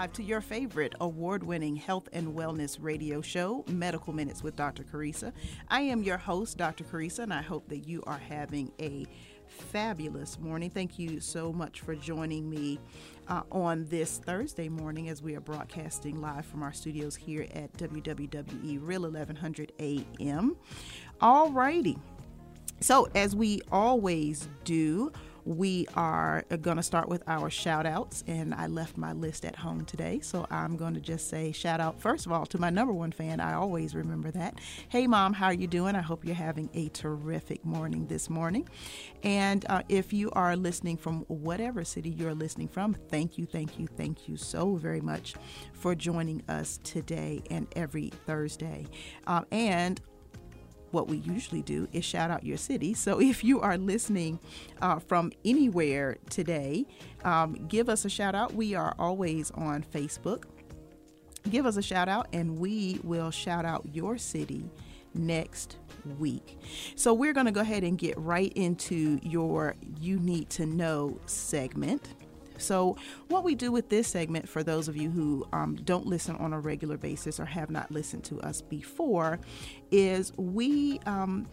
Live to your favorite award winning health and wellness radio show, Medical Minutes with Dr. Carissa. I am your host, Dr. Carissa, and I hope that you are having a fabulous morning. Thank you so much for joining me uh, on this Thursday morning as we are broadcasting live from our studios here at WWWE Real 1100 AM. All righty. So, as we always do, we are going to start with our shout outs, and I left my list at home today, so I'm going to just say shout out first of all to my number one fan. I always remember that. Hey, mom, how are you doing? I hope you're having a terrific morning this morning. And uh, if you are listening from whatever city you're listening from, thank you, thank you, thank you so very much for joining us today and every Thursday. Uh, and what we usually do is shout out your city. So if you are listening uh, from anywhere today, um, give us a shout out. We are always on Facebook. Give us a shout out, and we will shout out your city next week. So we're going to go ahead and get right into your You Need to Know segment. So, what we do with this segment, for those of you who um, don't listen on a regular basis or have not listened to us before, is we. Um,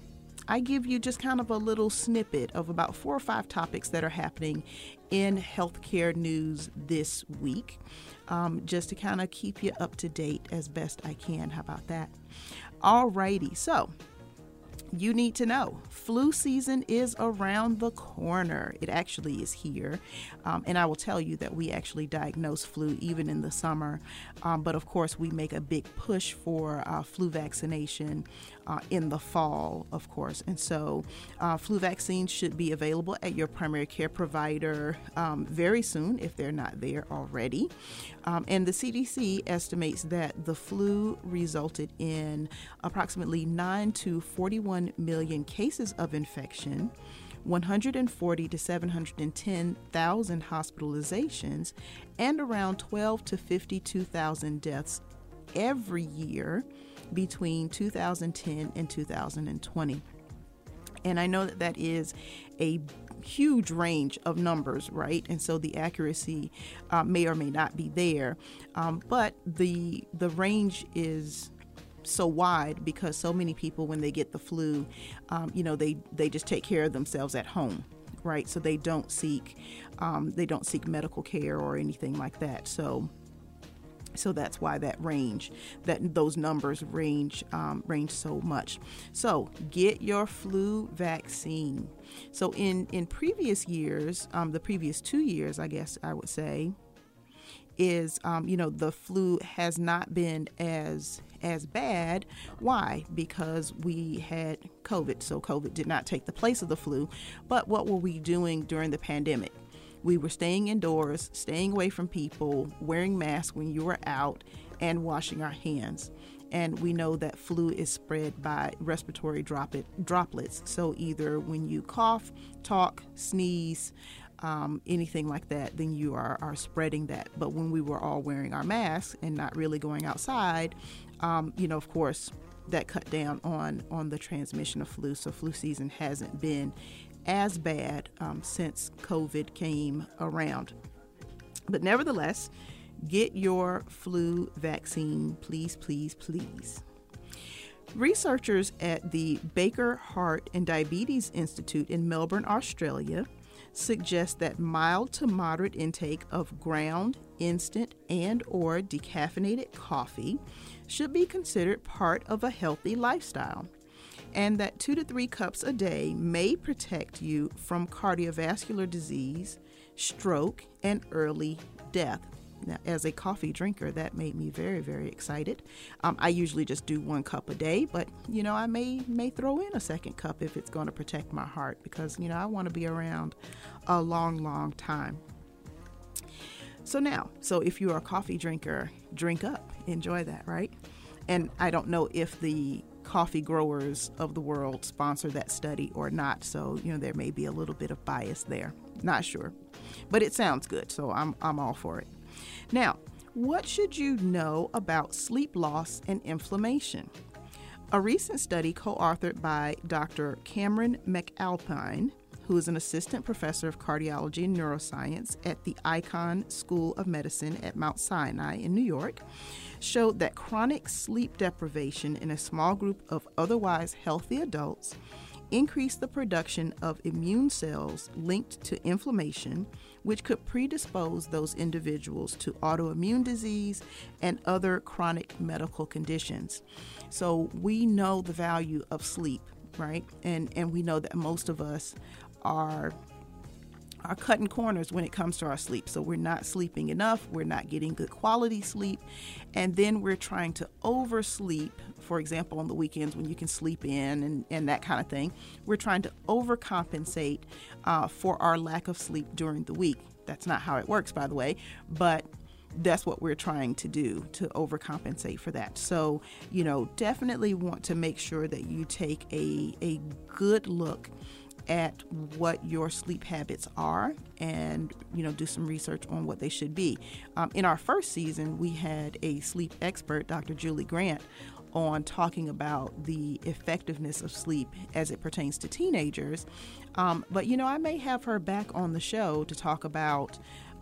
I give you just kind of a little snippet of about four or five topics that are happening in healthcare news this week, um, just to kind of keep you up to date as best I can. How about that? Alrighty, so you need to know flu season is around the corner. It actually is here. Um, and I will tell you that we actually diagnose flu even in the summer. Um, but of course, we make a big push for uh, flu vaccination uh, in the fall, of course. And so, uh, flu vaccines should be available at your primary care provider um, very soon if they're not there already. Um, and the CDC estimates that the flu resulted in approximately 9 to 41 million cases of infection. 140 to 710,000 hospitalizations and around 12 to 52,000 deaths every year between 2010 and 2020. And I know that that is a huge range of numbers, right? And so the accuracy uh, may or may not be there, um, but the the range is so wide because so many people, when they get the flu, um, you know, they they just take care of themselves at home, right? So they don't seek um, they don't seek medical care or anything like that. So so that's why that range that those numbers range um, range so much. So get your flu vaccine. So in in previous years um, the previous two years i guess i would say is um, you know the flu has not been as as bad. Why? Because we had covid. So covid did not take the place of the flu. But what were we doing during the pandemic we were staying indoors, staying away from people, wearing masks when you were out, and washing our hands. And we know that flu is spread by respiratory droplet, droplets. So either when you cough, talk, sneeze, um, anything like that, then you are, are spreading that. But when we were all wearing our masks and not really going outside, um, you know, of course, that cut down on on the transmission of flu. So flu season hasn't been as bad um, since COVID came around. But nevertheless, get your flu vaccine, please, please, please. Researchers at the Baker Heart and Diabetes Institute in Melbourne, Australia, suggest that mild to moderate intake of ground, instant, and or decaffeinated coffee should be considered part of a healthy lifestyle and that two to three cups a day may protect you from cardiovascular disease, stroke, and early death. Now, as a coffee drinker, that made me very, very excited. Um, I usually just do one cup a day, but you know, I may may throw in a second cup if it's going to protect my heart because you know I want to be around a long, long time. So now, so if you are a coffee drinker, drink up, enjoy that, right? And I don't know if the coffee growers of the world sponsor that study or not, so you know there may be a little bit of bias there. Not sure, but it sounds good, so I'm I'm all for it. Now, what should you know about sleep loss and inflammation? A recent study co authored by Dr. Cameron McAlpine, who is an assistant professor of cardiology and neuroscience at the Icahn School of Medicine at Mount Sinai in New York, showed that chronic sleep deprivation in a small group of otherwise healthy adults increased the production of immune cells linked to inflammation which could predispose those individuals to autoimmune disease and other chronic medical conditions. So we know the value of sleep, right? And and we know that most of us are are cutting corners when it comes to our sleep. So we're not sleeping enough, we're not getting good quality sleep, and then we're trying to oversleep. For example, on the weekends when you can sleep in and, and that kind of thing, we're trying to overcompensate uh, for our lack of sleep during the week. That's not how it works, by the way, but that's what we're trying to do to overcompensate for that. So, you know, definitely want to make sure that you take a, a good look at what your sleep habits are and you know do some research on what they should be. Um, in our first season we had a sleep expert dr julie grant on talking about the effectiveness of sleep as it pertains to teenagers. Um, but you know i may have her back on the show to talk about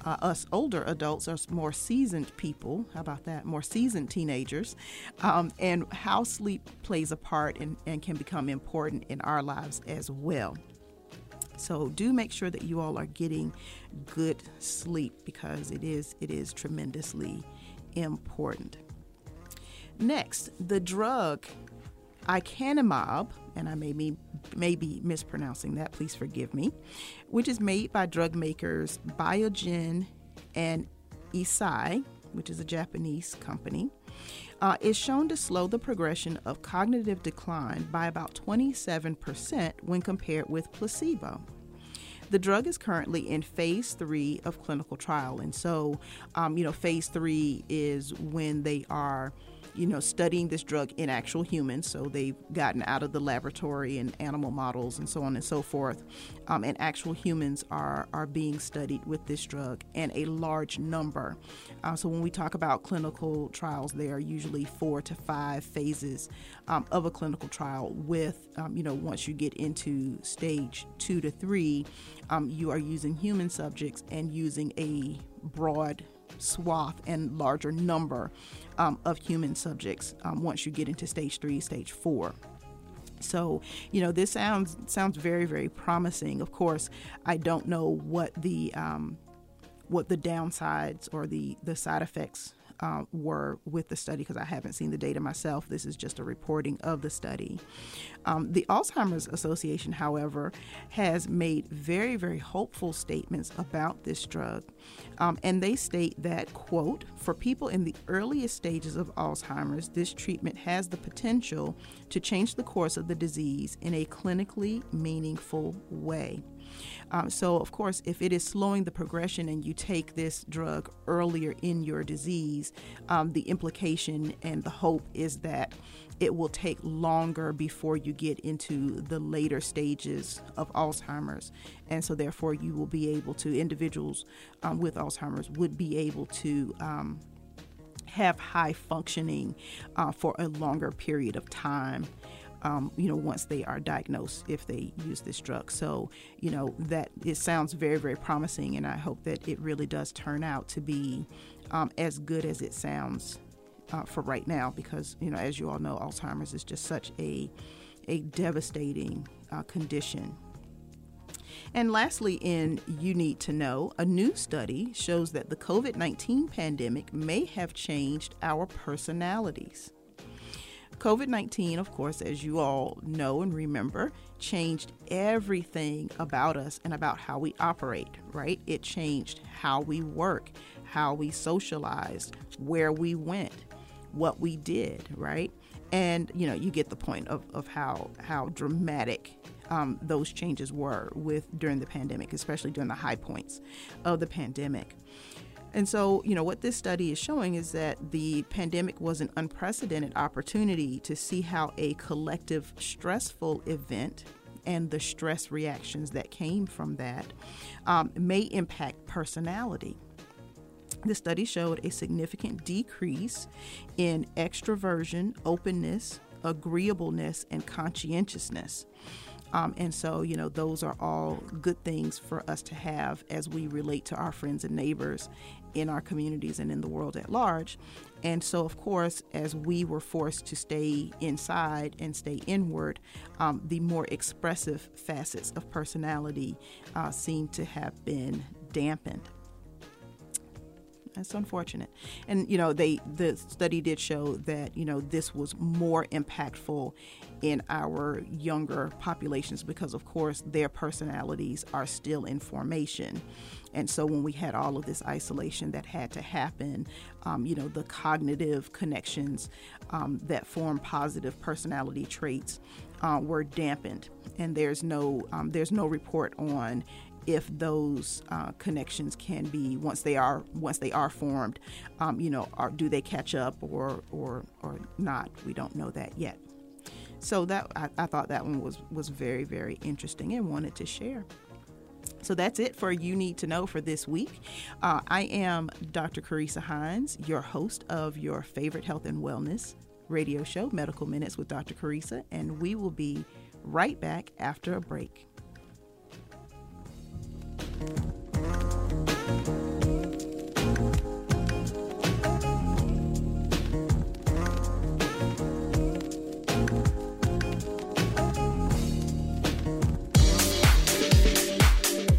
uh, us older adults, us more seasoned people, how about that, more seasoned teenagers, um, and how sleep plays a part and, and can become important in our lives as well. So do make sure that you all are getting good sleep because it is it is tremendously important. Next, the drug lecanemab, and I may be, may be mispronouncing that, please forgive me, which is made by drug makers Biogen and Eisai, which is a Japanese company, uh, is shown to slow the progression of cognitive decline by about 27% when compared with placebo. The drug is currently in phase three of clinical trial. And so, um, you know, phase three is when they are you know, studying this drug in actual humans. So they've gotten out of the laboratory and animal models and so on and so forth. Um, and actual humans are, are being studied with this drug and a large number. Uh, so when we talk about clinical trials, there are usually four to five phases um, of a clinical trial with, um, you know, once you get into stage two to three, um, you are using human subjects and using a broad swath and larger number um, of human subjects um, once you get into stage three, stage four. So, you know, this sounds sounds very, very promising. Of course, I don't know what the um, what the downsides or the the side effects uh, were with the study because I haven't seen the data myself. This is just a reporting of the study. Um, the Alzheimer's Association, however, has made very, very hopeful statements about this drug. Um, and they state that, quote, for people in the earliest stages of Alzheimer's, this treatment has the potential to change the course of the disease in a clinically meaningful way. Um, so, of course, if it is slowing the progression and you take this drug earlier in your disease, um, the implication and the hope is that it will take longer before you get into the later stages of Alzheimer's. And so, therefore, you will be able to, individuals um, with Alzheimer's would be able to. Um, have high functioning uh, for a longer period of time um, you know, once they are diagnosed if they use this drug. So, you know, that it sounds very, very promising, and I hope that it really does turn out to be um, as good as it sounds uh, for right now, because you know, as you all know, Alzheimer's is just such a a devastating uh, condition. And lastly, in You Need to Know, a new study shows that the COVID 19 pandemic may have changed our personalities. COVID 19, of course, as you all know and remember, changed everything about us and about how we operate, right? It changed how we work, how we socialized, where we went, what we did, right? And you know, you get the point of, of how how dramatic um, those changes were with during the pandemic, especially during the high points of the pandemic. And so, you know, what this study is showing is that the pandemic was an unprecedented opportunity to see how a collective stressful event and the stress reactions that came from that um, may impact personality. The study showed a significant decrease in extroversion, openness, agreeableness, and conscientiousness. Um, and so, you know, those are all good things for us to have as we relate to our friends and neighbors in our communities and in the world at large. And so, of course, as we were forced to stay inside and stay inward, um, the more expressive facets of personality uh, seem to have been dampened. That's unfortunate. And you know, they the study did show that you know this was more impactful in our younger populations because, of course, their personalities are still in formation. And so, when we had all of this isolation that had to happen, um, you know, the cognitive connections um, that form positive personality traits uh, were dampened, and there's no um, there's no report on if those uh, connections can be once they are once they are formed, um, you know, are, do they catch up or or or not? We don't know that yet. So that I, I thought that one was was very very interesting and wanted to share. So that's it for You Need to Know for this week. Uh, I am Dr. Carissa Hines, your host of your favorite health and wellness radio show, Medical Minutes with Dr. Carissa, and we will be right back after a break.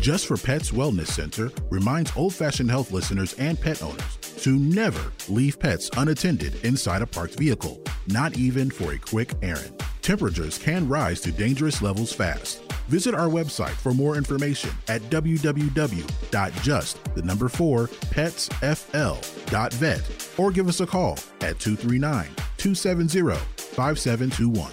Just for Pets Wellness Center reminds old fashioned health listeners and pet owners to never leave pets unattended inside a parked vehicle, not even for a quick errand. Temperatures can rise to dangerous levels fast. Visit our website for more information at www.just the number 4 petsfl.vet or give us a call at 239 270 5721.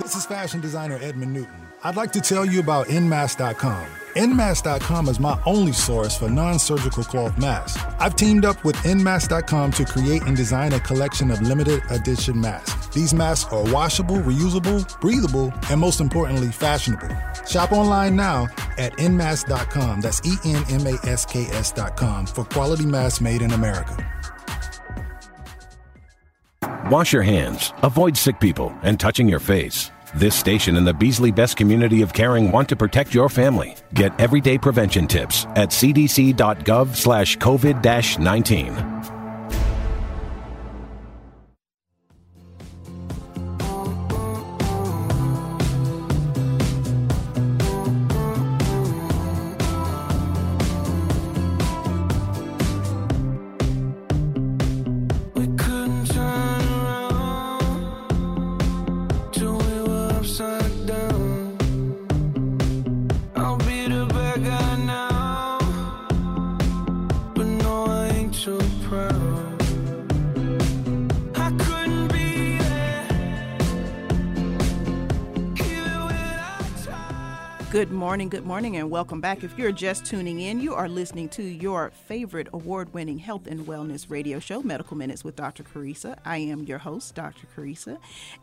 This is fashion designer Edmund Newton. I'd like to tell you about Nmask.com. Nmask.com is my only source for non surgical cloth masks. I've teamed up with Nmask.com to create and design a collection of limited edition masks. These masks are washable, reusable, breathable, and most importantly, fashionable. Shop online now at Nmask.com. That's E N M A S K S.com for quality masks made in America. Wash your hands, avoid sick people, and touching your face. This station and the Beasley Best community of caring want to protect your family. Get everyday prevention tips at cdc.gov slash COVID-19. Good morning, good morning, and welcome back. If you're just tuning in, you are listening to your favorite award winning health and wellness radio show, Medical Minutes with Dr. Carissa. I am your host, Dr. Carissa,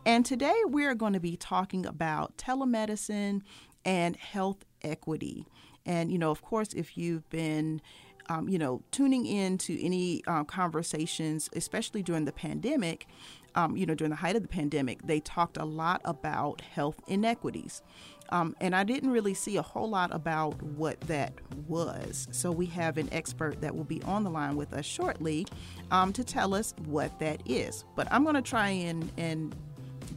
and today we're going to be talking about telemedicine and health equity. And, you know, of course, if you've been um, you know, tuning in to any uh, conversations, especially during the pandemic, um, you know, during the height of the pandemic, they talked a lot about health inequities. Um, and I didn't really see a whole lot about what that was. So we have an expert that will be on the line with us shortly um, to tell us what that is. But I'm going to try and, and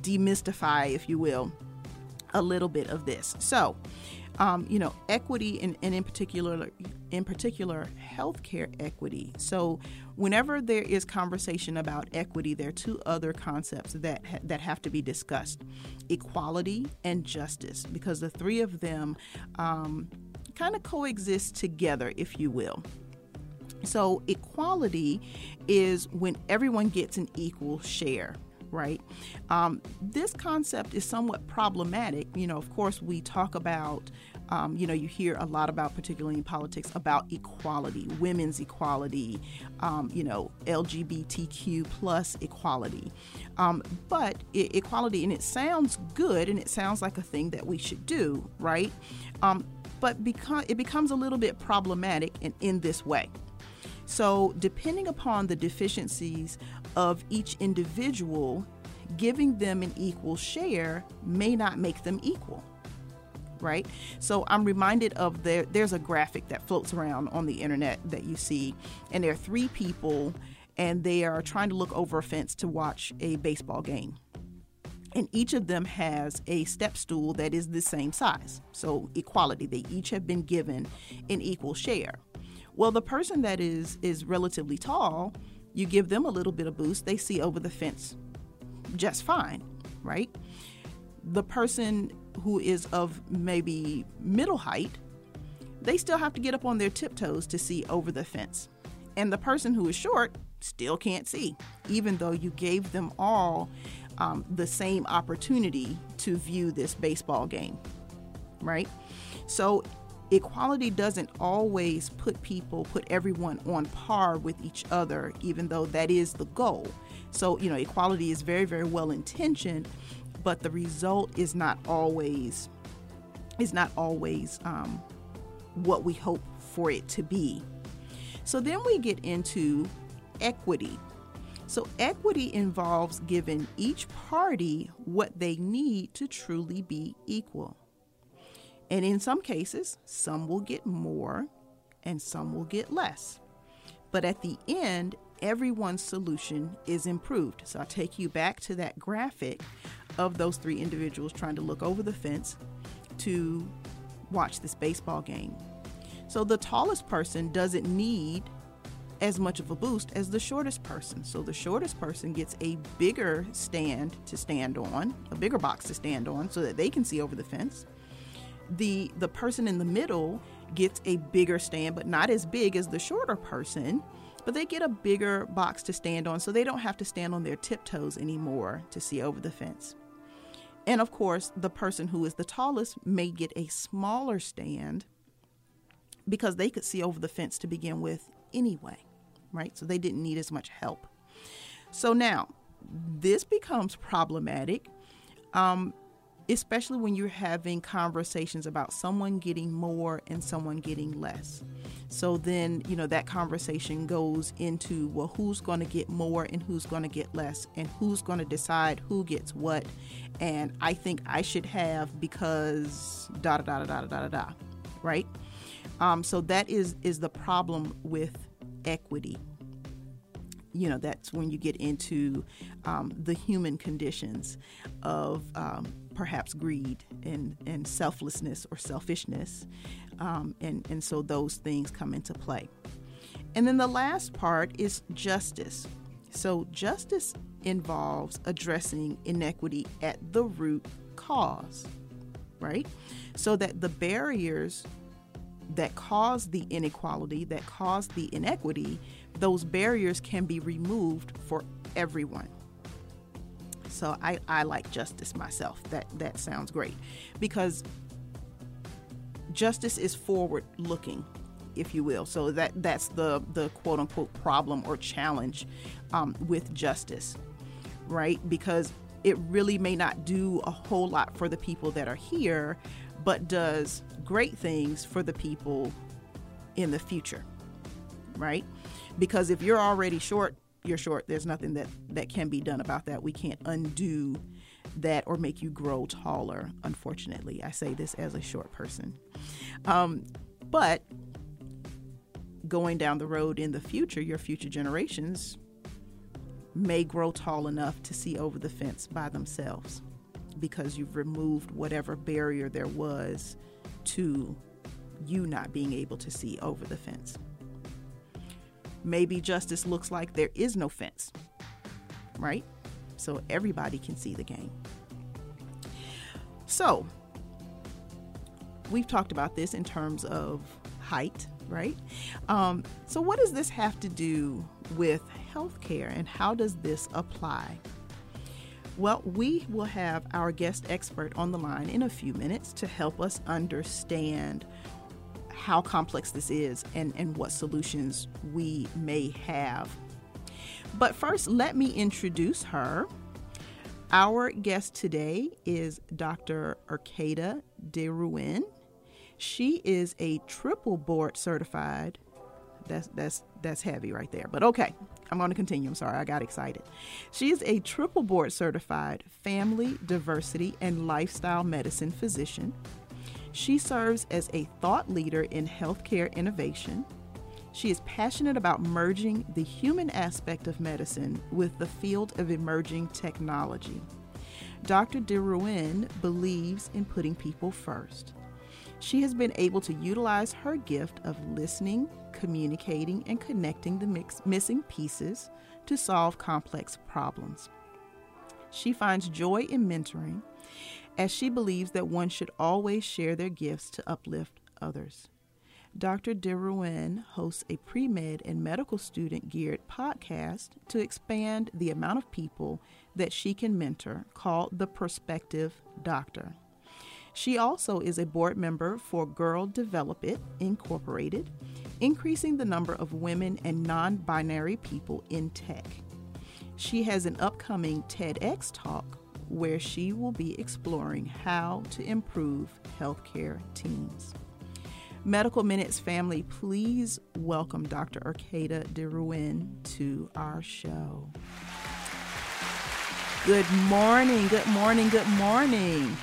demystify, if you will, a little bit of this. So, um, you know, equity and, and in particular in particular healthcare equity. So, whenever there is conversation about equity, there are two other concepts that ha- that have to be discussed: equality and justice, because the three of them um, kind of coexist together, if you will. So, equality is when everyone gets an equal share right? Um, this concept is somewhat problematic. You know, of course, we talk about um, you know, you hear a lot about, particularly in politics, about equality, women's equality, um, you know, LGBTQ plus equality. Um, but I- equality, and it sounds good, and it sounds like a thing that we should do, right? Um, but because it becomes a little bit problematic in, in this way. So, depending upon the deficiencies of each individual, giving them an equal share may not make them equal right? So I'm reminded of there. There's a graphic that floats around on the internet that you see, and there are three people, and they are trying to look over a fence to watch a baseball game. And each of them has a step stool that is the same size. So equality. They each have been given an equal share. Well, the person that is is relatively tall, you give them a little bit of boost, they see over the fence just fine, right? The person who is of maybe middle height, they still have to get up on their tiptoes to see over the fence. And the person who is short still can't see, even though you gave them all um, the same opportunity to view this baseball game, right? So equality doesn't always put people, put everyone on par with each other, even though that is the goal. So, you know, equality is very, very well intentioned, but the result is not always is not always um, what we hope for it to be. So then we get into equity. So equity involves giving each party what they need to truly be equal. And in some cases, some will get more and some will get less. But at the end, everyone's solution is improved. So I'll take you back to that graphic of those three individuals trying to look over the fence to watch this baseball game. So the tallest person doesn't need as much of a boost as the shortest person. So the shortest person gets a bigger stand to stand on, a bigger box to stand on so that they can see over the fence. The the person in the middle gets a bigger stand but not as big as the shorter person, but they get a bigger box to stand on so they don't have to stand on their tiptoes anymore to see over the fence. And of course, the person who is the tallest may get a smaller stand because they could see over the fence to begin with anyway, right? So they didn't need as much help. So now, this becomes problematic um, especially when you're having conversations about someone getting more and someone getting less. So then, you know, that conversation goes into, well, who's going to get more and who's going to get less, and who's going to decide who gets what. And I think I should have because da da da da da da da, right? Um, so that is is the problem with equity you know that's when you get into um, the human conditions of um, perhaps greed and, and selflessness or selfishness. Um, and, and so those things come into play. And then the last part is justice. So, justice involves addressing inequity at the root cause, right? So that the barriers that cause the inequality, that cause the inequity, those barriers can be removed for everyone. So I, I like justice myself. That that sounds great because justice is forward looking, if you will. So that that's the the quote unquote problem or challenge um, with justice, right? Because it really may not do a whole lot for the people that are here, but does great things for the people in the future, right? Because if you're already short you're short. There's nothing that that can be done about that. We can't undo that or make you grow taller. Unfortunately, I say this as a short person. Um, but going down the road in the future, your future generations may grow tall enough to see over the fence by themselves because you've removed whatever barrier there was to you not being able to see over the fence. Maybe justice looks like there is no fence, right? So everybody can see the game. So, we've talked about this in terms of height, right? Um, so, what does this have to do with healthcare and how does this apply? Well, we will have our guest expert on the line in a few minutes to help us understand how complex this is and, and what solutions we may have. But first, let me introduce her. Our guest today is Dr. Urqueta de Ruin. She is a triple board certified. That's that's that's heavy right there. But okay, I'm going to continue. I'm sorry, I got excited. She is a triple board certified family, diversity, and lifestyle medicine physician. She serves as a thought leader in healthcare innovation. She is passionate about merging the human aspect of medicine with the field of emerging technology. Dr. De Ruin believes in putting people first. She has been able to utilize her gift of listening, communicating, and connecting the mix- missing pieces to solve complex problems. She finds joy in mentoring as she believes that one should always share their gifts to uplift others. Dr. De Ruin hosts a pre med and medical student geared podcast to expand the amount of people that she can mentor called The Prospective Doctor. She also is a board member for Girl Develop It Incorporated, increasing the number of women and non binary people in tech. She has an upcoming TEDx talk where she will be exploring how to improve healthcare teams. Medical Minutes family, please welcome Dr. Urqueta de Ruin to our show. Good morning, good morning, good morning.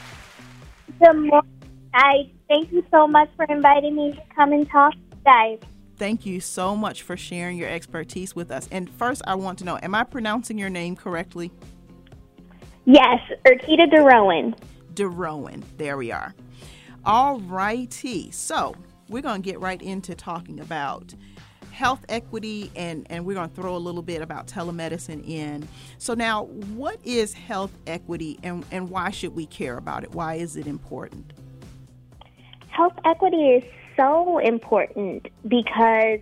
Good morning. I thank you so much for inviting me to come and talk, guys. Thank you so much for sharing your expertise with us. And first, I want to know, am I pronouncing your name correctly? Yes, Urqueta DeRowan. DeRowan. There we are. All righty. So we're going to get right into talking about health equity and, and we're going to throw a little bit about telemedicine in. So now, what is health equity and, and why should we care about it? Why is it important? Health equity is so important because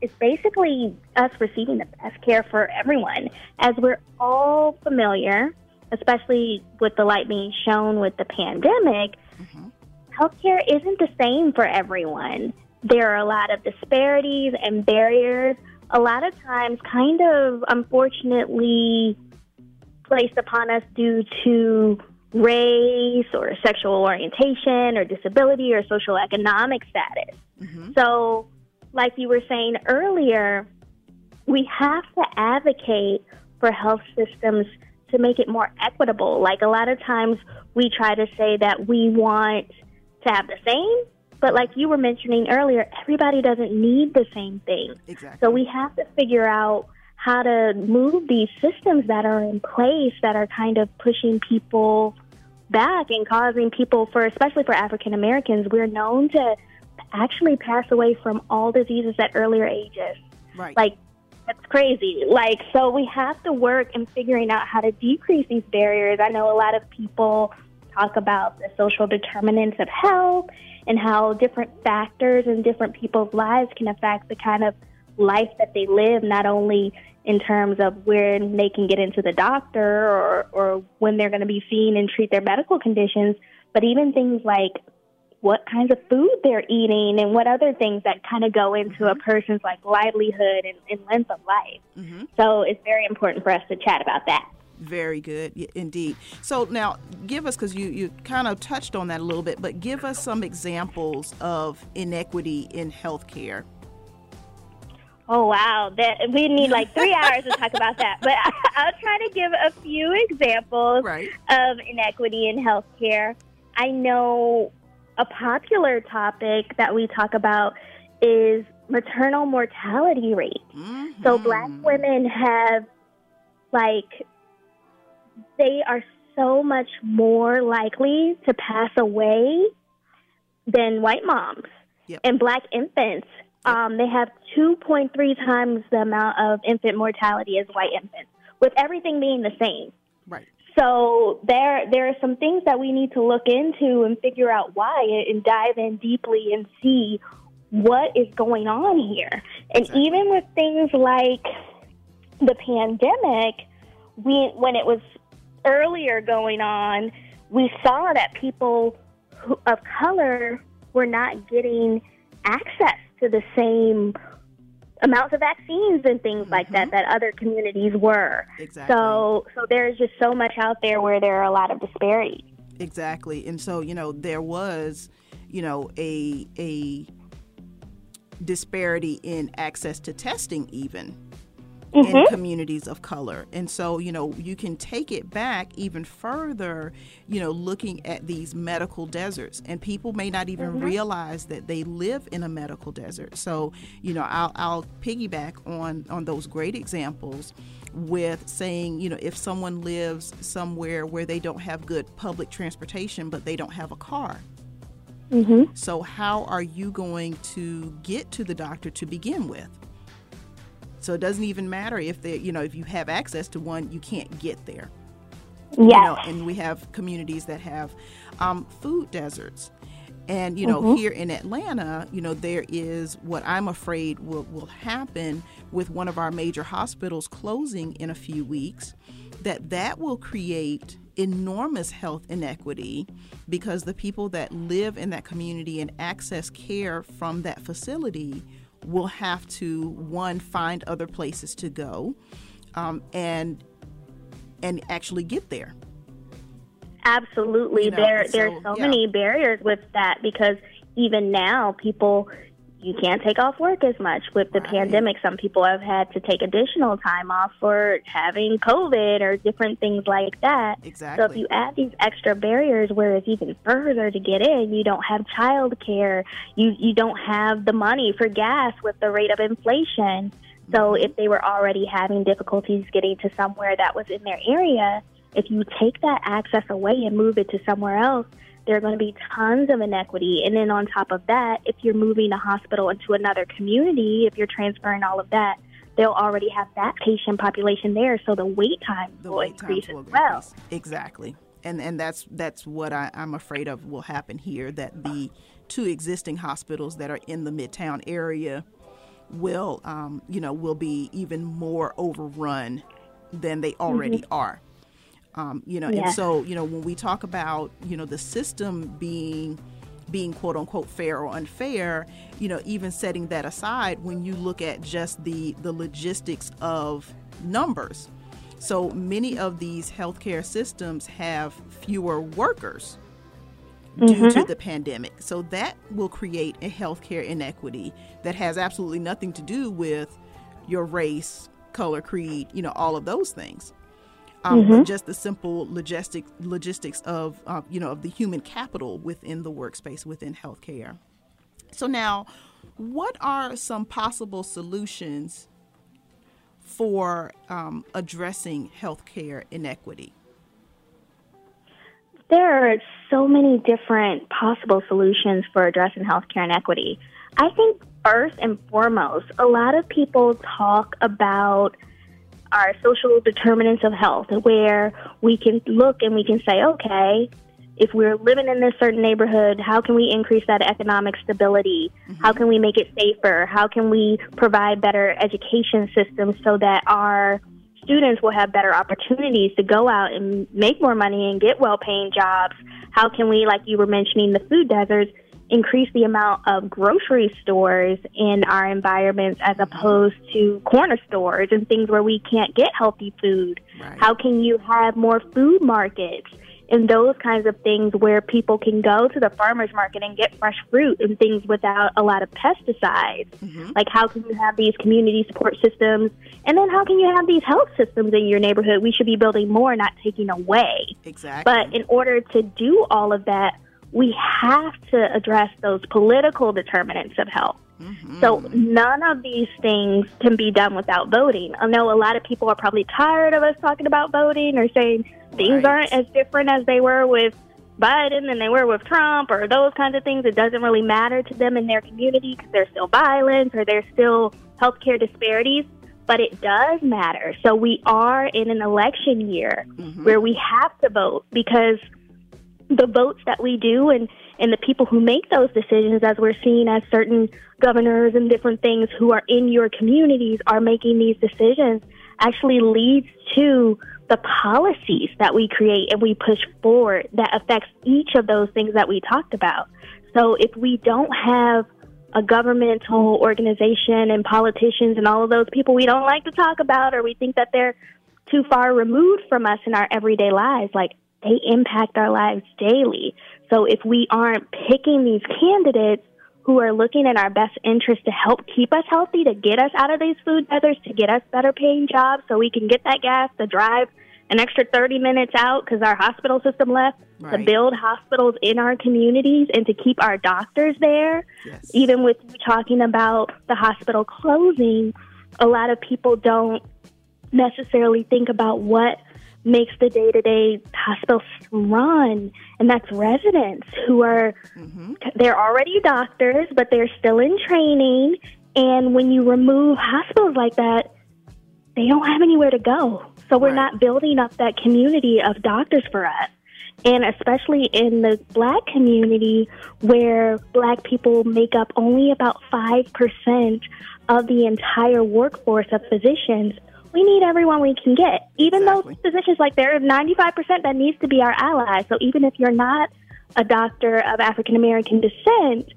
it's it's basically us receiving the best care for everyone. As we're all familiar, especially with the light being shown with the pandemic, mm-hmm. healthcare isn't the same for everyone. There are a lot of disparities and barriers, a lot of times, kind of unfortunately placed upon us due to race or sexual orientation or disability or social economic status. Mm-hmm. So, like you were saying earlier, we have to advocate for health systems to make it more equitable. Like a lot of times we try to say that we want to have the same, but like you were mentioning earlier, everybody doesn't need the same thing. Exactly. So we have to figure out how to move these systems that are in place that are kind of pushing people back and causing people for especially for African Americans, we're known to actually pass away from all diseases at earlier ages. Right. Like that's crazy. Like so we have to work in figuring out how to decrease these barriers. I know a lot of people talk about the social determinants of health and how different factors in different people's lives can affect the kind of life that they live, not only in terms of when they can get into the doctor or, or when they're going to be seen and treat their medical conditions, but even things like what kinds of food they're eating and what other things that kind of go into a mm-hmm. person's like livelihood and, and length of life. Mm-hmm. So it's very important for us to chat about that. Very good, indeed. So now, give us because you you kind of touched on that a little bit, but give us some examples of inequity in healthcare. Oh wow, that we need like three hours to talk about that. But I, will try to give a few examples right. of inequity in healthcare. I know a popular topic that we talk about is maternal mortality rate. Mm-hmm. So black women have like they are so much more likely to pass away than white moms. Yep. And black infants, um, they have 2.3 times the amount of infant mortality as white infants, with everything being the same. Right. So there, there are some things that we need to look into and figure out why, and dive in deeply and see what is going on here. And Exactly. even with things like the pandemic, we when it was earlier going on, we saw that people who, of color were not getting access to the same amounts of vaccines and things like that mm-hmm. that other communities were. Exactly. So, so there's just so much out there where there are a lot of disparities. Exactly. And so, you know, there was, you know, a a disparity in access to testing even in mm-hmm. communities of color. And so, you know, you can take it back even further, you know, looking at these medical deserts. And people may not even mm-hmm. realize that they live in a medical desert. So, you know, I'll, I'll piggyback on, on those great examples with saying, you know, if someone lives somewhere where they don't have good public transportation, but they don't have a car. Mm-hmm. So, how are you going to get to the doctor to begin with? So it doesn't even matter if they, you know, if you have access to one, you can't get there. Yes. You know, and we have communities that have um, food deserts. And you know, here in Atlanta, you know, there is what I'm afraid will will happen with one of our major hospitals closing in a few weeks. That that will create enormous health inequity because the people that live in that community and access care from that facility will have to one find other places to go um, and and actually get there Absolutely. You know, there so, there's so yeah. many barriers with that because even now people you can't take off work as much with the Right. pandemic. Some people have had to take additional time off for having COVID or different things like that. Exactly. So if you add these extra barriers where it's even further to get in, you don't have child care, you you don't have the money for gas with the rate of inflation. So mm-hmm. if they were already having difficulties getting to somewhere that was in their area, if you take that access away and move it to somewhere else, there are going to be tons of inequity. And then on top of that, if you're moving a hospital into another community, if you're transferring all of that, they'll already have that patient population there, so the wait time the will wait increase times will as well. increase. Exactly. And and that's that's what I, I'm afraid of will happen here. That the two existing hospitals that are in the Midtown area will um, you know will be even more overrun than they already are. Um, you know, and so you know when we talk about you know the system being being quote unquote fair or unfair, you know, even setting that aside, when you look at just the the logistics of numbers, so many of these healthcare systems have fewer workers due to the pandemic. So that will create a healthcare inequity that has absolutely nothing to do with your race, color, creed, you know, all of those things. Um, But just the simple logistic logistics of uh, you know of the human capital within the workspace within healthcare. So now, what are some possible solutions for um, addressing healthcare inequity? There are so many different possible solutions for addressing healthcare inequity. I think first and foremost, a lot of people talk about our social determinants of health, where we can look and we can say, okay, if we're living in this certain neighborhood, how can we increase that economic stability? Mm-hmm. How can we make it safer? How can we provide better education systems so that our students will have better opportunities to go out and make more money and get well paying jobs? How can we, like you were mentioning, the food deserts, increase the amount of grocery stores in our environments as mm-hmm. opposed to corner stores and things where we can't get healthy food? Right. How can you have more food markets? And those kinds of things where people can go to the farmer's market and get fresh fruit and things without a lot of pesticides. Mm-hmm. Like, how can you have these community support systems? And then, how can you have these health systems in your neighborhood? We should be building more, not taking away. Exactly. But in order to do all of that, we have to address those political determinants of health. So none of these things can be done without voting. I know a lot of people are probably tired of us talking about voting or saying things Right. aren't as different as they were with Biden than they were with Trump or those kinds of things. It doesn't really matter to them in their community because there's still violence or there's still healthcare disparities. But it does matter. So we are in an election year mm-hmm. where we have to vote because the votes that we do and, and the people who make those decisions, as we're seeing as certain governors and different things who are in your communities are making these decisions, actually leads to the policies that we create and we push forward that affects each of those things that we talked about. So if we don't have a governmental organization and politicians and all of those people we don't like to talk about or we think that they're too far removed from us in our everyday lives, like they impact our lives daily. So if we aren't picking these candidates who are looking in our best interest to help keep us healthy, to get us out of these food deserts, to get us better paying jobs so we can get that gas to drive an extra 30 minutes out because our hospital system left, right. to build hospitals in our communities and to keep our doctors there. Yes. Even with you talking about the hospital closing, a lot of people don't necessarily think about what makes the day to day hospitals run, and that's residents who are mm-hmm. they're already doctors, but they're still in training. And when you remove hospitals like that, they don't have anywhere to go. So we're right. not building up that community of doctors for us. And especially in the black community where black people make up only about 5% of the entire workforce of physicians, we need everyone we can get. Even exactly. those physicians, like there are 95% that needs to be our allies. So even if you're not a doctor of African American descent,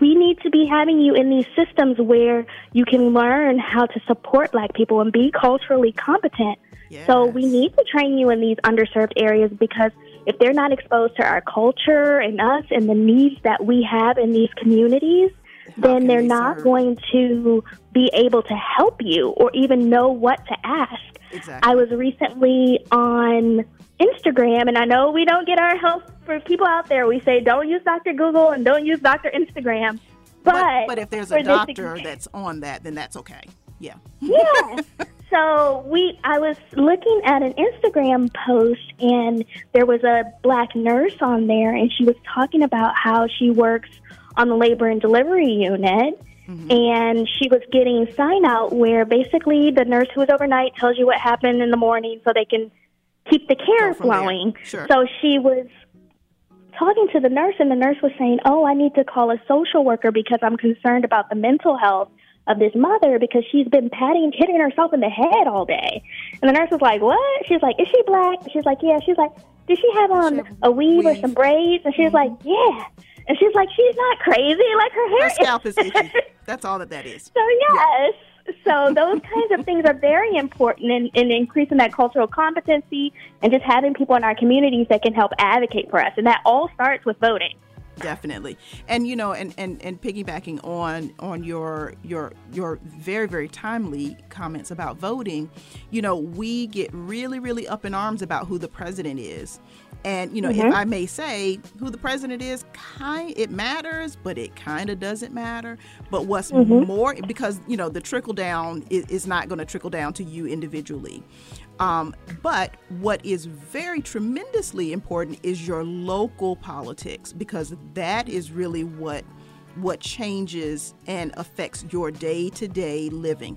we need to be having you in these systems where you can learn how to support black people and be culturally competent. Yes. So we need to train you in these underserved areas because if they're not exposed to our culture and us and the needs that we have in these communities, then they're not serve? going to be able to help you or even know what to ask. Exactly. I was recently on Instagram, and I know we don't get our help for people out there. We say don't use Dr. Google and don't use Dr. Instagram. But, but, but if there's a doctor that's on that, then that's okay. Yeah. Yeah. so we, I was looking at an Instagram post, and there was a black nurse on there, and she was talking about how she works on the labor and delivery unit. Mm-hmm. And she was getting sign out where basically the nurse who was overnight tells you what happened in the morning so they can keep the care flowing. Sure. So she was talking to the nurse, and the nurse was saying, Oh, I need to call a social worker because I'm concerned about the mental health of this mother because she's been patting, hitting herself in the head all day. And the nurse was like, What? She's like, Is she black? She's like, Yeah. She's like, Did she have on a weave, weave, or some braids? And she's mm-hmm. like, Yeah. And she's like, she's not crazy. Like her hair. Her scalp is itchy. That's all that that is. So yes. Yeah. So those kinds of things are very important in, in increasing that cultural competency and just having people in our communities that can help advocate for us. And that all starts with voting definitely and you know and, and and piggybacking on on your your your very very timely comments about voting you know we get really really up in arms about who the president is and you know, mm-hmm. if I may say, who the president is, kind it matters, but it kind of doesn't matter. But what's mm-hmm. more, because you know, the trickle down is, is not going to trickle down to you individually. Um, but what is very tremendously important is your local politics, because that is really what what changes and affects your day to day living.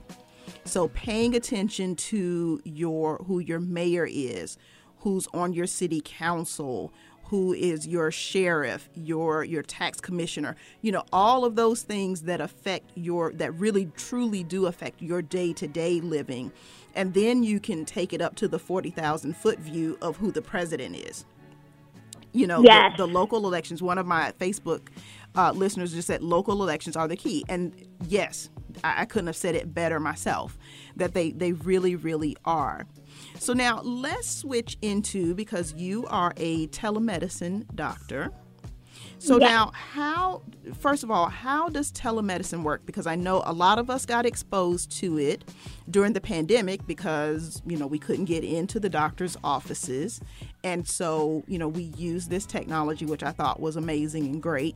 So paying attention to your who your mayor is, who's on your city council, who is your sheriff, your your tax commissioner, you know, all of those things that affect your that really truly do affect your day-to-day living. And then you can take it up to the 40,000 foot view of who the president is. You know, yes. the, the local elections, one of my Facebook uh, listeners just said local elections are the key. And yes, I, I couldn't have said it better myself, that they, they really, really are. So now let's switch into because you are a telemedicine doctor. So yeah. now, how, first of all, how does telemedicine work? Because I know a lot of us got exposed to it during the pandemic because, you know, we couldn't get into the doctor's offices. And so, you know, we use this technology, which I thought was amazing and great.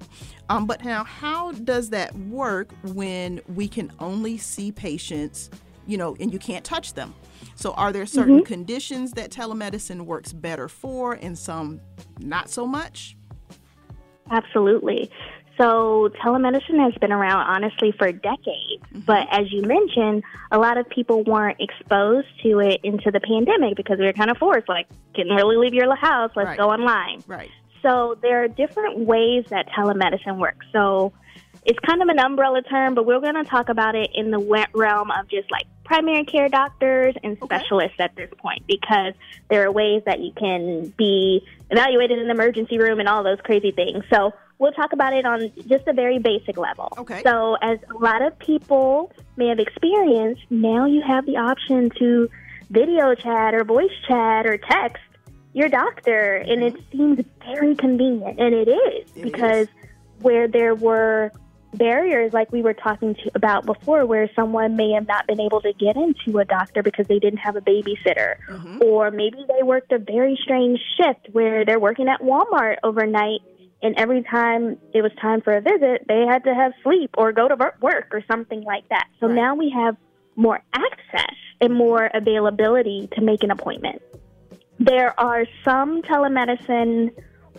Um, but now, how does that work when we can only see patients you know, and you can't touch them. So, are there certain mm-hmm. conditions that telemedicine works better for and some not so much? Absolutely. So, telemedicine has been around honestly for decades. Mm-hmm. But as you mentioned, a lot of people weren't exposed to it into the pandemic because we were kind of forced, like, couldn't really leave your house, let's right. go online. Right. So, there are different ways that telemedicine works. So, it's kind of an umbrella term, but we're going to talk about it in the realm of just like primary care doctors and specialists okay. at this point because there are ways that you can be evaluated in the emergency room and all those crazy things. So we'll talk about it on just a very basic level. Okay. So as a lot of people may have experienced, now you have the option to video chat or voice chat or text your doctor, and mm-hmm. it seems very convenient, and it is it because is. where there were barriers like we were talking to, about before where someone may have not been able to get into a doctor because they didn't have a babysitter mm-hmm. or maybe they worked a very strange shift where they're working at Walmart overnight and every time it was time for a visit they had to have sleep or go to work or something like that so right. now we have more access and more availability to make an appointment there are some telemedicine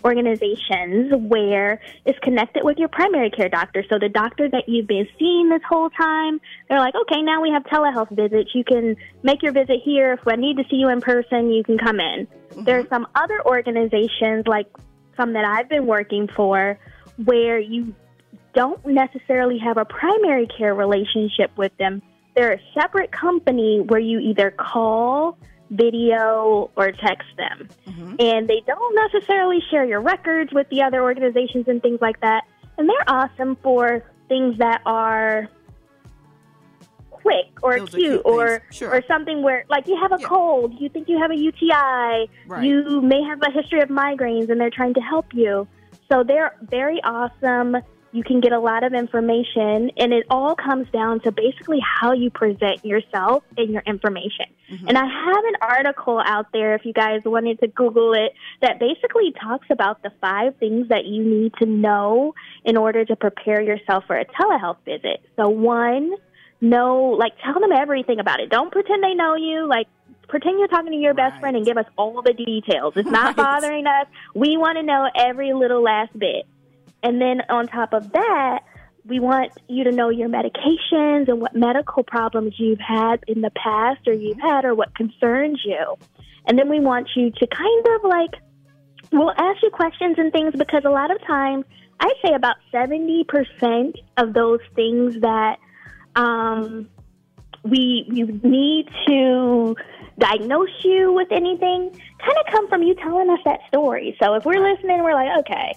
organizations where it's connected with your primary care doctor. So the doctor that you've been seeing this whole time, they're like, okay, now we have telehealth visits. You can make your visit here. If I need to see you in person, you can come in. Mm-hmm. There are some other organizations, like some that I've been working for, where you don't necessarily have a primary care relationship with them. They're a separate company where you either call video or text them. Mm-hmm. And they don't necessarily share your records with the other organizations and things like that. And they're awesome for things that are quick or cute, cute or sure. or something where like you have a yeah. cold, you think you have a UTI, right. you may have a history of migraines and they're trying to help you. So they're very awesome you can get a lot of information, and it all comes down to basically how you present yourself and your information. Mm-hmm. And I have an article out there, if you guys wanted to Google it, that basically talks about the five things that you need to know in order to prepare yourself for a telehealth visit. So, one, know, like, tell them everything about it. Don't pretend they know you. Like, pretend you're talking to your best friend and give us all the details. It's not right. bothering us. We want to know every little last bit. And then on top of that, we want you to know your medications and what medical problems you've had in the past or you've had or what concerns you. And then we want you to kind of like, we'll ask you questions and things because a lot of times, I say about 70% of those things that um, we you need to diagnose you with anything kind of come from you telling us that story. So if we're listening, we're like, okay,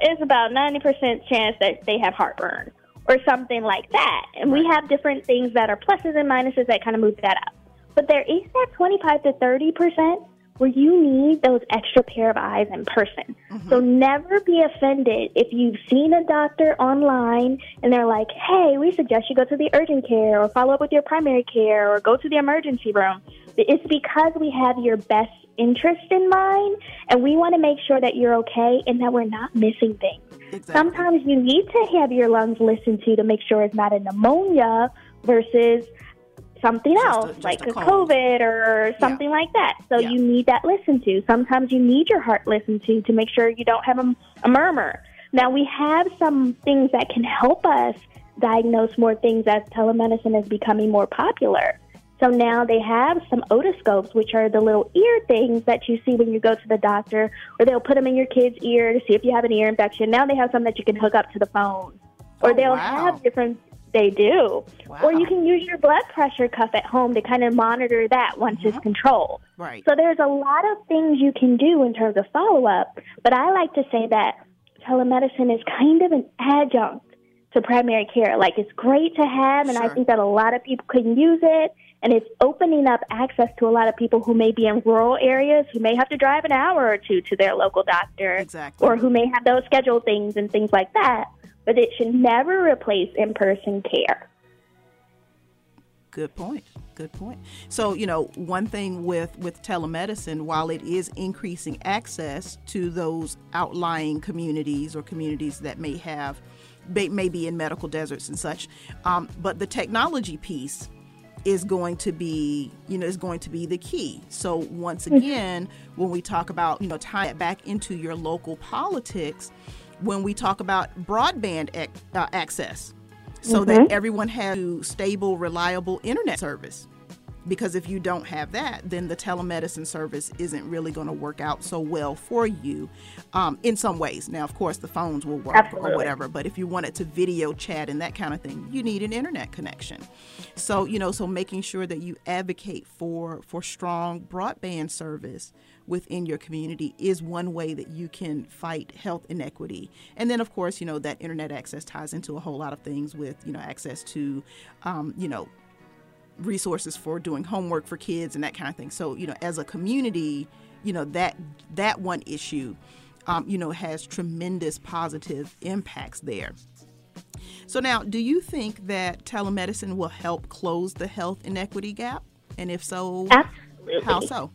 it's about 90% chance that they have heartburn or something like that. And we have different things that are pluses and minuses that kind of move that up. But there is that 25 to 30% where you need those extra pair of eyes in person. Mm-hmm. So never be offended if you've seen a doctor online and they're like, hey, we suggest you go to the urgent care or follow up with your primary care or go to the emergency room. It's because we have your best interest in mind, and we want to make sure that you're okay and that we're not missing things. Exactly. Sometimes you need to have your lungs listened to to make sure it's not a pneumonia versus something just else, a, like a, COVID or something yeah. like that. So yeah. you need that listened to. Sometimes you need your heart listened to to make sure you don't have a, a murmur. Now we have some things that can help us diagnose more things as telemedicine is becoming more popular. So now they have some otoscopes, which are the little ear things that you see when you go to the doctor, or they'll put them in your kid's ear to see if you have an ear infection. Now they have some that you can hook up to the phone, or oh, they'll wow. have different. They do, wow. or you can use your blood pressure cuff at home to kind of monitor that once mm-hmm. it's controlled. Right. So there's a lot of things you can do in terms of follow up, but I like to say that telemedicine is kind of an adjunct to primary care. Like it's great to have, and sure. I think that a lot of people can use it and it's opening up access to a lot of people who may be in rural areas who may have to drive an hour or two to their local doctor exactly. or who may have those scheduled things and things like that. But it should never replace in-person care. Good point. Good point. So you know one thing with with telemedicine while it is increasing access to those outlying communities or communities that may have may, may be in medical deserts and such um, but the technology piece is going to be you know is going to be the key. So once again when we talk about you know tie it back into your local politics when we talk about broadband ac- uh, access so Mm-hmm. that everyone has stable reliable internet service because if you don't have that, then the telemedicine service isn't really going to work out so well for you um, in some ways. Now, of course, the phones will work Absolutely. or whatever, but if you wanted to video chat and that kind of thing, you need an internet connection. So, you know, so making sure that you advocate for for strong broadband service within your community is one way that you can fight health inequity. And then, of course, you know, that internet access ties into a whole lot of things with, you know, access to, um, you know, resources for doing homework for kids and that kind of thing. So, you know, as a community, you know, that that one issue, um, you know, has tremendous positive impacts there. So now, do you think that telemedicine will help close the health inequity gap? And if so, Absolutely. how so?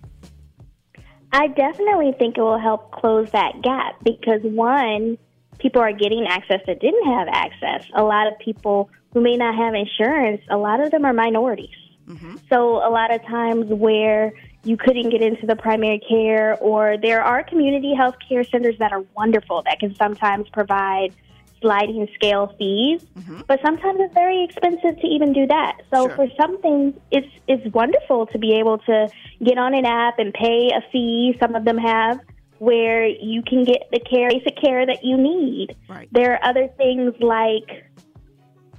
I definitely think it will help close that gap because one, people are getting access that didn't have access. A lot of people who may not have insurance, a lot of them are minorities. Mm-hmm. So a lot of times where you couldn't get into the primary care or there are community health care centers that are wonderful that can sometimes provide sliding scale fees, mm-hmm. but sometimes it's very expensive to even do that. So Sure. for some things, it's it's wonderful to be able to get on an app and pay a fee. Some of them have where you can get the care, basic care that you need. Right. There are other things like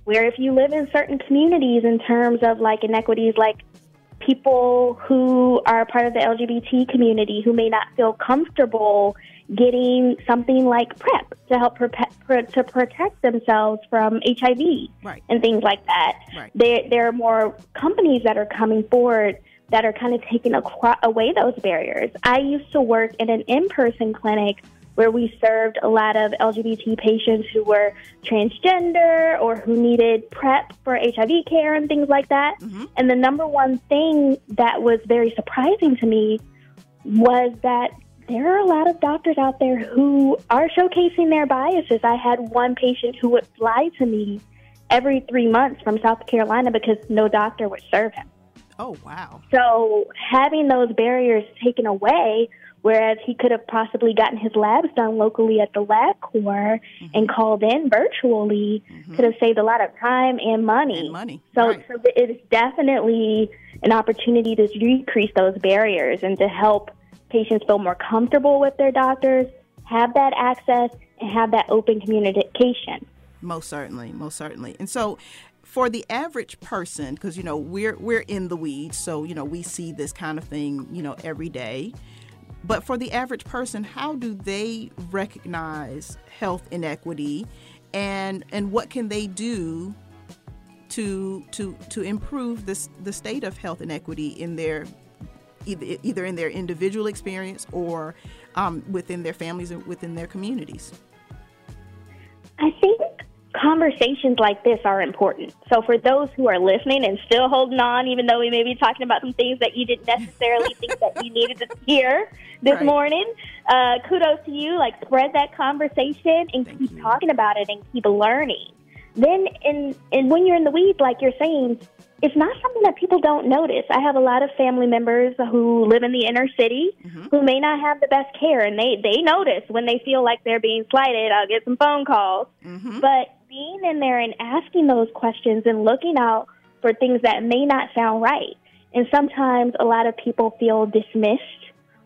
where if you live in certain communities in terms of like inequities like people who are part of the LGBT community who may not feel comfortable getting something like PrEP to help prope- pro- to protect themselves from HIV Right. and things like that. Right. There, there are more companies that are coming forward that are kind of taking acro- away those barriers. I used to work in an in-person clinic where we served a lot of LGBT patients who were transgender or who needed PrEP for HIV care and things like that. Mm-hmm. And the number one thing that was very surprising to me was that there are a lot of doctors out there who are showcasing their biases. I had one patient who would fly to me every three months from South Carolina because no doctor would serve him. Oh, wow. So having those barriers taken away, whereas he could have possibly gotten his labs done locally at the Labcorp mm-hmm. and called in virtually, mm-hmm. could have saved a lot of time and money. And money, So, right. so it is definitely an opportunity to decrease those barriers and to help patients feel more comfortable with their doctors, have that access, and have that open communication. Most certainly, most certainly. And so for the average person, because you know, we're we're in the weeds, so you know, we see this kind of thing, you know, every day. But for the average person, how do they recognize health inequity and and what can they do to to to improve this the state of health inequity in their either, either in their individual experience or um, within their families or within their communities. I think conversations like this are important. So for those who are listening and still holding on, even though we may be talking about some things that you didn't necessarily think that you needed to hear this Right. morning, uh, kudos to you. Like spread that conversation and Thank keep you. talking about it and keep learning. Then, in and when you're in the weeds, like you're saying, it's not something that people don't notice. I have a lot of family members who live in the inner city who may not have the best care, and they they notice when they feel like they're being slighted. I'll get some phone calls, but being in there and asking those questions and looking out for things that may not sound right. And sometimes a lot of people feel dismissed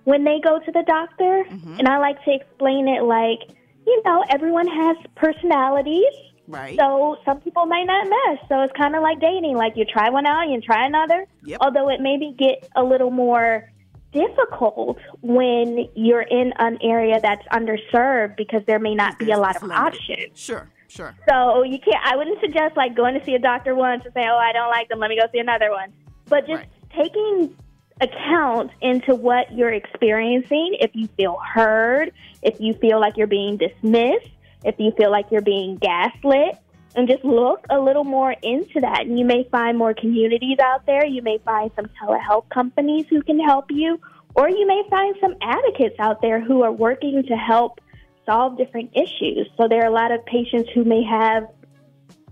when they go to the doctor, mm-hmm. and I like to explain it like, you know, everyone has personalities. Right. So some people might not mesh. So it's kind of like dating. Like you try one out, you try another. Yep. Although it maybe get a little more difficult when you're in an area that's underserved because there may not be a lot of options. Sure, sure. So you can't. I wouldn't suggest like going to see a doctor once and say, "Oh, I don't like them. Let me go see another one." But just Right. taking account into what you're experiencing. If you feel heard, if you feel like you're being dismissed, if you feel like you're being gaslit, and just look a little more into that. And you may find more communities out there. You may find some telehealth companies who can help you, or you may find some advocates out there who are working to help solve different issues. So there are a lot of patients who may have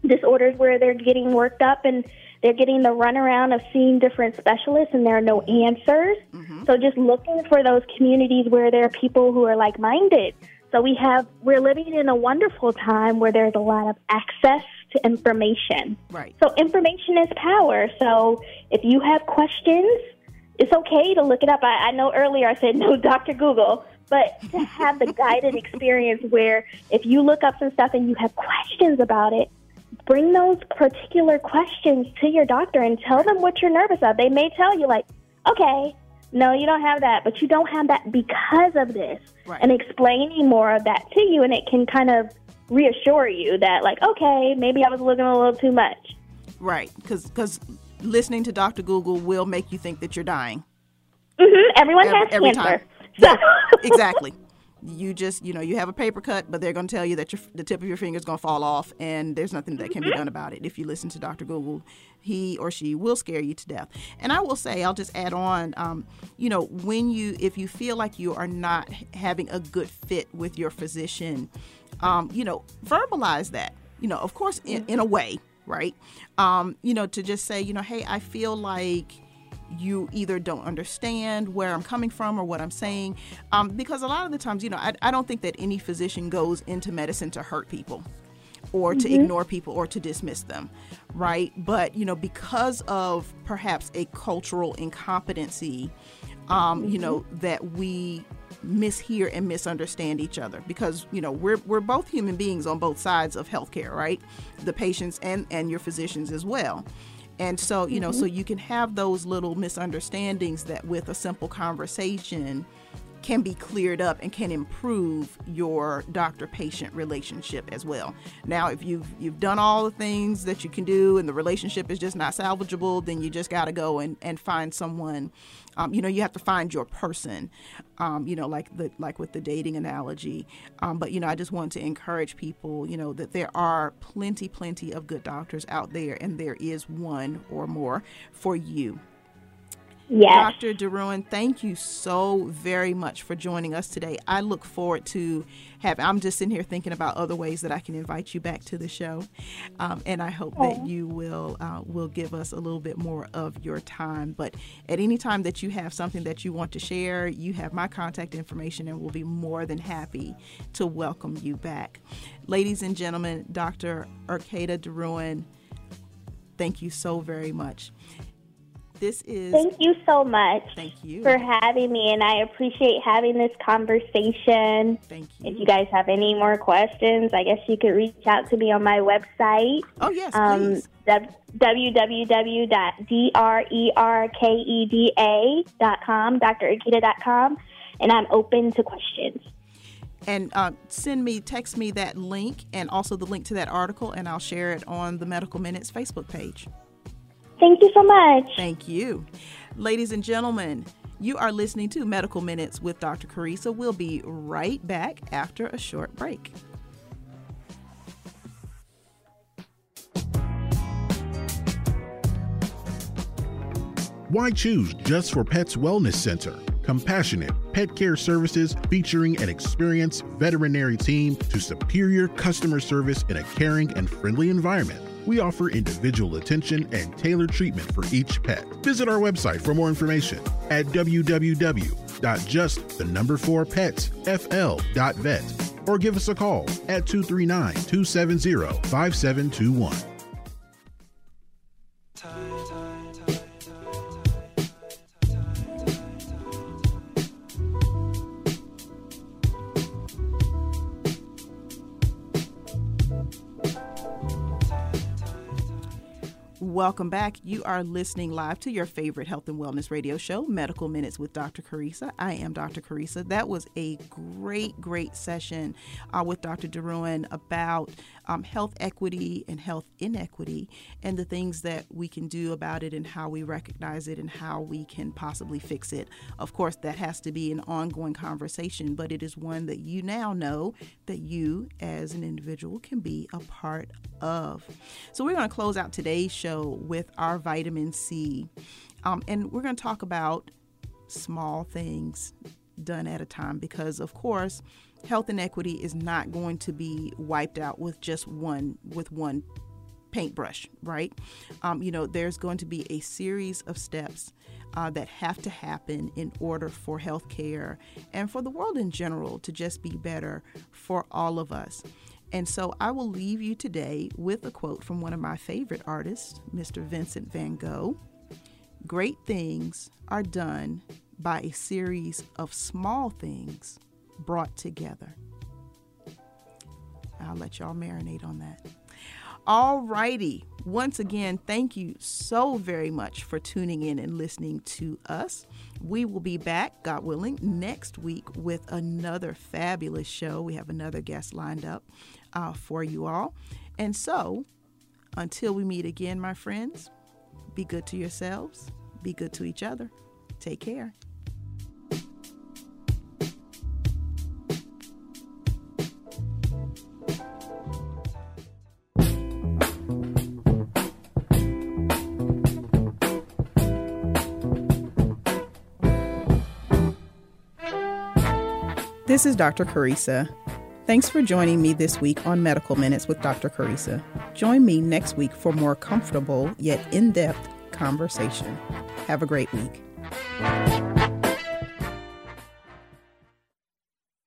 disorders where they're getting worked up and they're getting the runaround of seeing different specialists and there are no answers. Mm-hmm. So just looking for those communities where there are people who are like minded. So we have we're living in a wonderful time where there's a lot of access to information. Right. So information is power. So if you have questions, it's okay to look it up. I, I know earlier I said no Dr. Google, but to have the guided experience where if you look up some stuff and you have questions about it, bring those particular questions to your doctor and tell them what you're nervous of. They may tell you, like, okay, no, you don't have that, but you don't have that because of this. Right. And explaining more of that to you, and it can kind of reassure you that, like, okay, maybe I was looking a little too much. Right, because listening to Dr. Google will make you think that you're dying. Mm-hmm. Everyone every, has every cancer. Time. Exactly. You just you know you have a paper cut but they're going to tell you that your, the tip of your finger is going to fall off and there's nothing that can be done about it. If you listen to dr google he or she will scare you to death. And i will say i'll just add on um, you know when you if you feel like you are not having a good fit with your physician um, you know verbalize that you know of course in, in a way right? Um, you know to just say you know hey i feel like you either don't understand where I'm coming from or what I'm saying. Um, because a lot of the times, you know, I, I, don't think that any physician goes into medicine to hurt people or to mm-hmm. ignore people or to dismiss them, right? But, you know, because of perhaps a cultural incompetency, um, mm-hmm. you know, that we mishear and misunderstand each other because you know we're we're both human beings on both sides of healthcare right the patients and and your physicians as well and so, you know, mm-hmm. so you can have those little misunderstandings that with a simple conversation can be cleared up and can improve your doctor patient relationship as well. Now, if you've you've done all the things that you can do and the relationship is just not salvageable, then you just got to go and, and find someone um, you know, you have to find your person. Um, you know, like the like with the dating analogy. Um, but you know, I just want to encourage people. You know, that there are plenty, plenty of good doctors out there, and there is one or more for you. Yes. Dr. DeRouen, thank you so very much for joining us today. I look forward to having, I'm just sitting here thinking about other ways that I can invite you back to the show. Um, and I hope that you will, uh, will give us a little bit more of your time. But at any time that you have something that you want to share, you have my contact information and we'll be more than happy to welcome you back. Ladies and gentlemen, Dr. Erkeda DeRouen, thank you so very much. This is. Thank you so much. Thank you for having me, and I appreciate having this conversation. Thank you. If you guys have any more questions, I guess you could reach out to me on my website. Oh yes, um, please. www.drerkeda.com, drerkeda.com, and I'm open to questions. And uh, send me, text me that link and also the link to that article, and I'll share it on the Medical Minutes Facebook page. Thank you so much. Thank you. Ladies and gentlemen, you are listening to Medical Minutes with Dr. Carissa. We'll be right back after a short break. Why choose Just for Pets Wellness Center? Compassionate pet care services featuring an experienced veterinary team to superior customer service in a caring and friendly environment we offer individual attention and tailored treatment for each pet. Visit our website for more information at www.justthenumber4petsfl.vet or give us a call at 239 270 5721. Welcome back. You are listening live to your favorite health and wellness radio show, Medical Minutes with Dr. Carissa. I am Dr. Carissa. That was a great, great session uh, with Dr. DeRouen about um, health equity and health inequity and the things that we can do about it and how we recognize it and how we can possibly fix it. Of course, that has to be an ongoing conversation, but it is one that you now know that you as an individual can be a part of. So, we're going to close out today's show with our vitamin C. Um, and we're going to talk about small things done at a time because, of course, health inequity is not going to be wiped out with just one with one paintbrush, right? Um, you know, there's going to be a series of steps uh, that have to happen in order for healthcare and for the world in general to just be better for all of us. And so I will leave you today with a quote from one of my favorite artists, Mr. Vincent van Gogh. Great things are done by a series of small things brought together. I'll let y'all marinate on that. All righty. Once again, thank you so very much for tuning in and listening to us. We will be back, God willing, next week with another fabulous show. We have another guest lined up uh, for you all. And so, until we meet again, my friends, be good to yourselves, be good to each other. Take care. This is Dr. Carissa. Thanks for joining me this week on Medical Minutes with Dr. Carissa. Join me next week for more comfortable yet in depth conversation. Have a great week.